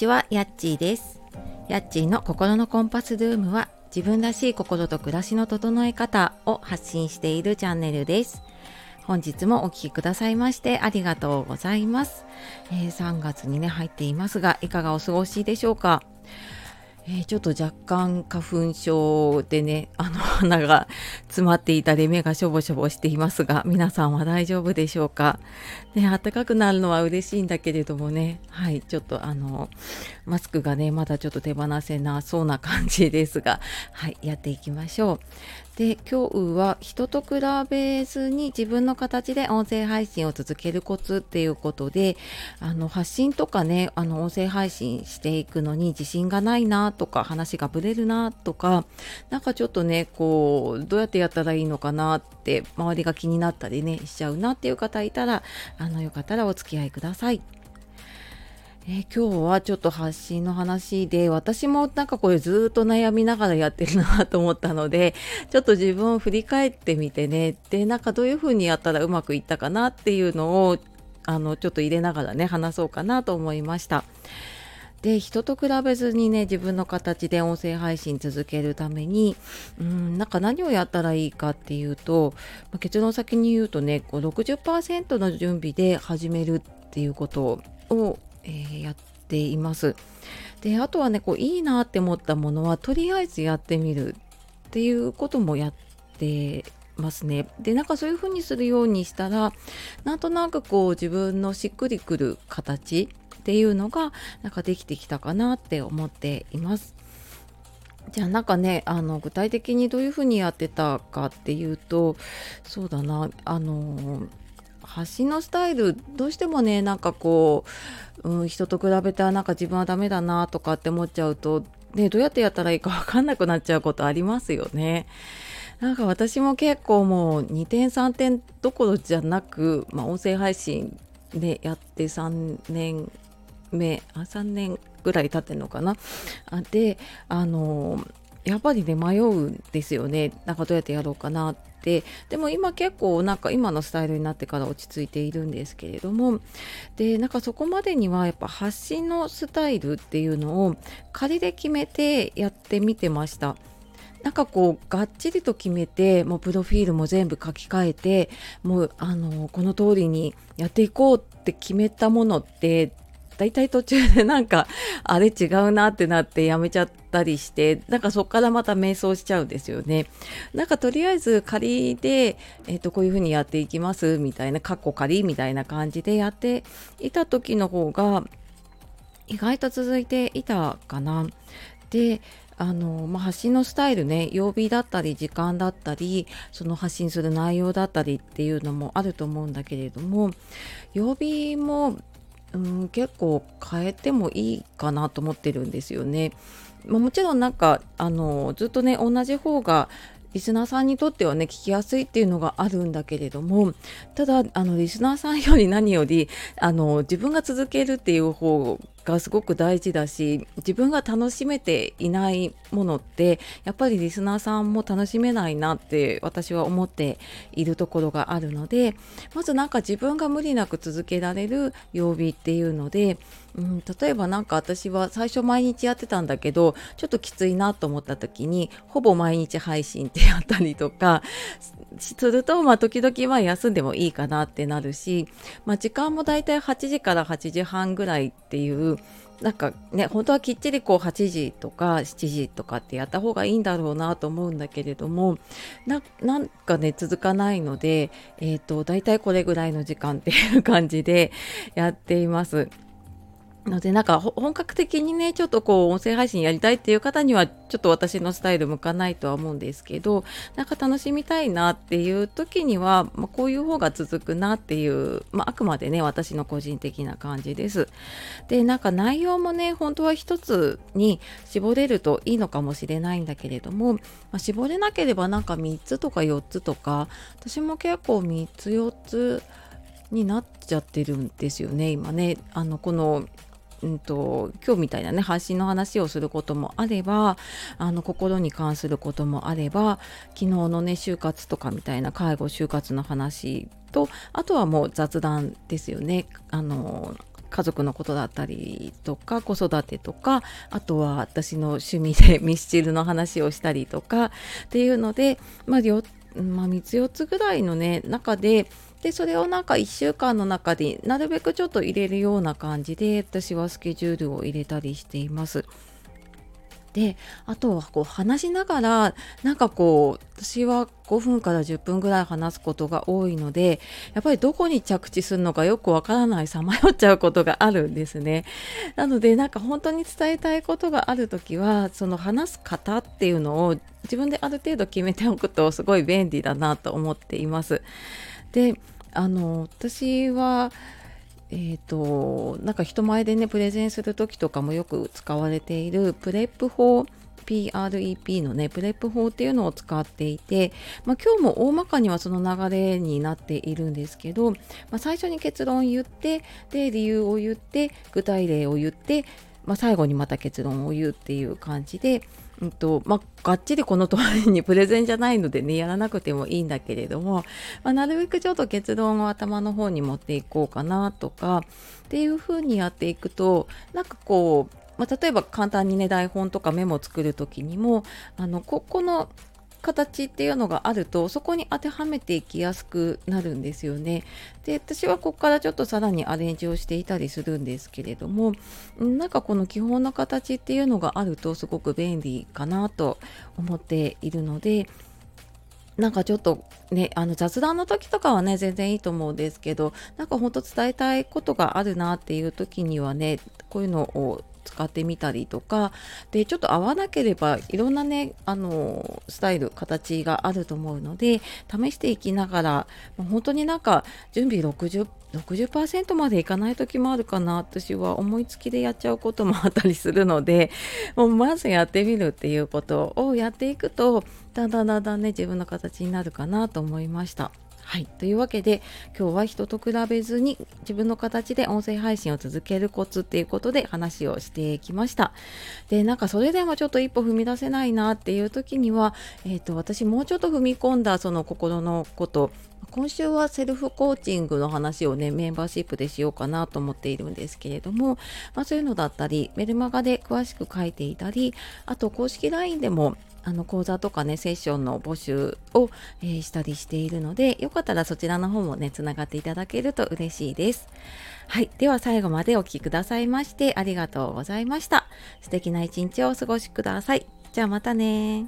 ちは、やっちーです。やっちーの心のコンパスルームは自分らしい心と暮らしの整え方を発信しているチャンネルです。本日もお聴きくださいましてありがとうございます、えー、3月にね入っていますがいかがお過ごしでしょうか？えー、ちょっと若干花粉症でね、あの 鼻が詰まっていたり目がしょぼしょぼしていますが、皆さんは大丈夫でしょうか？ね、暖かくなるのは嬉しいんだけれどもね、はい、ちょっとあの、マスクがね、まだちょっと手放せなそうな感じですが、はい、やっていきましょう。で今日は人と比べずに自分の形で音声配信を続けるコツっていうことであの発信とかねあの音声配信していくのに自信がないなとか話がぶれるなとかなんかちょっとねこうどうやってやったらいいのかなって周りが気になったりねしちゃうなっていう方いたらあのよかったらお付き合いください。え今日はちょっと発信の話で私もなんかこれずっと悩みながらやってるなと思ったのでちょっと自分を振り返ってみてねでなんかどういう風にやったらうまくいったかなっていうのをあのちょっと入れながらね話そうかなと思いました。で人と比べずにね自分の形で音声配信続けるためにうんなんか何をやったらいいかっていうと、結論先に言うとねこう60%の準備で始めるっていうことをえー、やっています。であとはねこういいなって思ったものはとりあえずやってみるっていうこともやってますね。でなんかそういう風にするようにしたらなんとなくこう自分のしっくりくる形っていうのがなんかできてきたかなって思っています。じゃあなんかねあの具体的にどういうふうにやってたかっていうとそうだなあの発信のスタイルどうしてもねなんかこう、うん、人と比べたらなんか自分はダメだなとかって思っちゃうと、ね、どうやってやったらいいか分かんなくなっちゃうことありますよね。なんか私も結構もう2点3点どころじゃなく、まあ、音声配信でやって3年目あ3年ぐらい経ってんのかな。であのやっぱりね迷うんですよねなんかどうやってやろうかなってでも今結構なんか今のスタイルになってから落ち着いているんですけれどもでなんかそこまでにはやっぱ発信のスタイルっていうのを仮で決めてやってみてました。なんかこうがっちりと決めてもうプロフィールも全部書き換えてもうあのこの通りにやっていこうって決めたものって大体途中でなんかあれ違うなってなってやめちゃったりしてなんかそこからまた迷走しちゃうんですよね。なんかとりあえず仮で、えー、とこういうふうにやっていきますみたいなカッコ仮みたいな感じでやっていた時の方が意外と続いていたかな。であの、まあ、発信のスタイルね曜日だったり時間だったりその発信する内容だったりっていうのもあると思うんだけれども曜日もうん結構変えてもいいかなと思ってるんですよね。まあ、もちろんなんかあのずっとね同じ方がリスナーさんにとってはね聞きやすいっていうのがあるんだけれどもただあのリスナーさんより何よりあの自分が続けるっていう方がすごく大事だし自分が楽しめていないものってやっぱりリスナーさんも楽しめないなって私は思っているところがあるのでまずなんか自分が無理なく続けられる曜日っていうのでうん、例えば何か私は最初毎日やってたんだけどちょっときついなと思った時にほぼ毎日配信ってやったりとかすると、まあ、時々は休んでもいいかなってなるし、まあ、時間もだいたい8時から8時半ぐらいっていうなんかね本当はきっちりこう8時とか7時とかってやった方がいいんだろうなと思うんだけれどもなんかね続かないので、えーと、と大体これぐらいの時間っていう感じでやっています。のでなんか本格的にねちょっとこう音声配信やりたいっていう方にはちょっと私のスタイル向かないとは思うんですけどなんか楽しみたいなっていう時には、まあ、こういう方が続くなっていう、まあ、あくまでね私の個人的な感じです。でなんか内容もね本当は一つに絞れるといいのかもしれないんだけれども、まあ、絞れなければなんか3つとか4つとか私も結構3つ4つになっちゃってるんですよね今ねあのこのうんと、今日みたいなね発信の話をすることもあればあの心に関することもあれば昨日のね就活とかみたいな介護就活の話とあとはもう雑談ですよね。あの家族のことだったりとか子育てとかあとは私の趣味でミスチルの話をしたりとかっていうので、まあ、まあ、3つ4つぐらいのね中ででそれをなんか1週間の中でなるべくちょっと入れるような感じで私はスケジュールを入れたりしています。であとはこう話しながらなんかこう私は5分から10分ぐらい話すことが多いのでやっぱりどこに着地するのかよくわからないさまよっちゃうことがあるんですね。なのでなんか本当に伝えたいことがある時はその話す方っていうのを自分である程度決めておくとすごい便利だなと思っています。であの私はえーと、なんか人前でねプレゼンする時とかもよく使われているプレップ法 PREP のねプレップ法っていうのを使っていて、まあ、今日も大まかにはその流れになっているんですけど、まあ、最初に結論言ってで理由を言って具体例を言って、まあ、最後にまた結論を言うっていう感じでうんとまあ、がっちりこの通りにプレゼンじゃないのでねやらなくてもいいんだけれども、まあ、なるべくちょっと結論を頭の方に持っていこうかなとかっていうふうにやっていくとなんかこうまあ、例えば簡単にね台本とかメモを作る時にもあのここの形っていうのがあるとそこに当てはめていきやすくなるんですよね。で私はここからちょっとさらにアレンジをしていたりするんですけれどもなんかこの基本の形っていうのがあるとすごく便利かなと思っているのでなんかちょっとね、あの雑談の時とかはね、全然いいと思うんですけど、なんかほんと伝えたいことがあるなっていう時にはね、こういうのを使ってみたりとかでちょっと合わなければいろんなねあのスタイル形があると思うので試していきながら本当になんか準備60 60%までいかない時もあるかな私は思いつきでやっちゃうこともあったりするのでもうまずやってみるっていうことをやっていくとだんだんだんだんね自分の形になるかなと思いました。はい。というわけで、今日は人と比べずに自分の形で音声配信を続けるコツっていうことで話をしてきました。で、なんかそれでもちょっと一歩踏み出せないなっていう時には、えっ、ー、と、私もうちょっと踏み込んだその心のこと、今週はセルフコーチングの話をね、メンバーシップでしようかなと思っているんですけれども、まあ、そういうのだったり、メルマガで詳しく書いていたり、あと公式 LINE でもあの講座とかねセッションの募集を、えー、したりしているのでよかったらそちらの方もねつながっていただけると嬉しいです。はい。では最後までお聴きくださいましてありがとうございました。素敵な一日をお過ごしください。じゃあまたね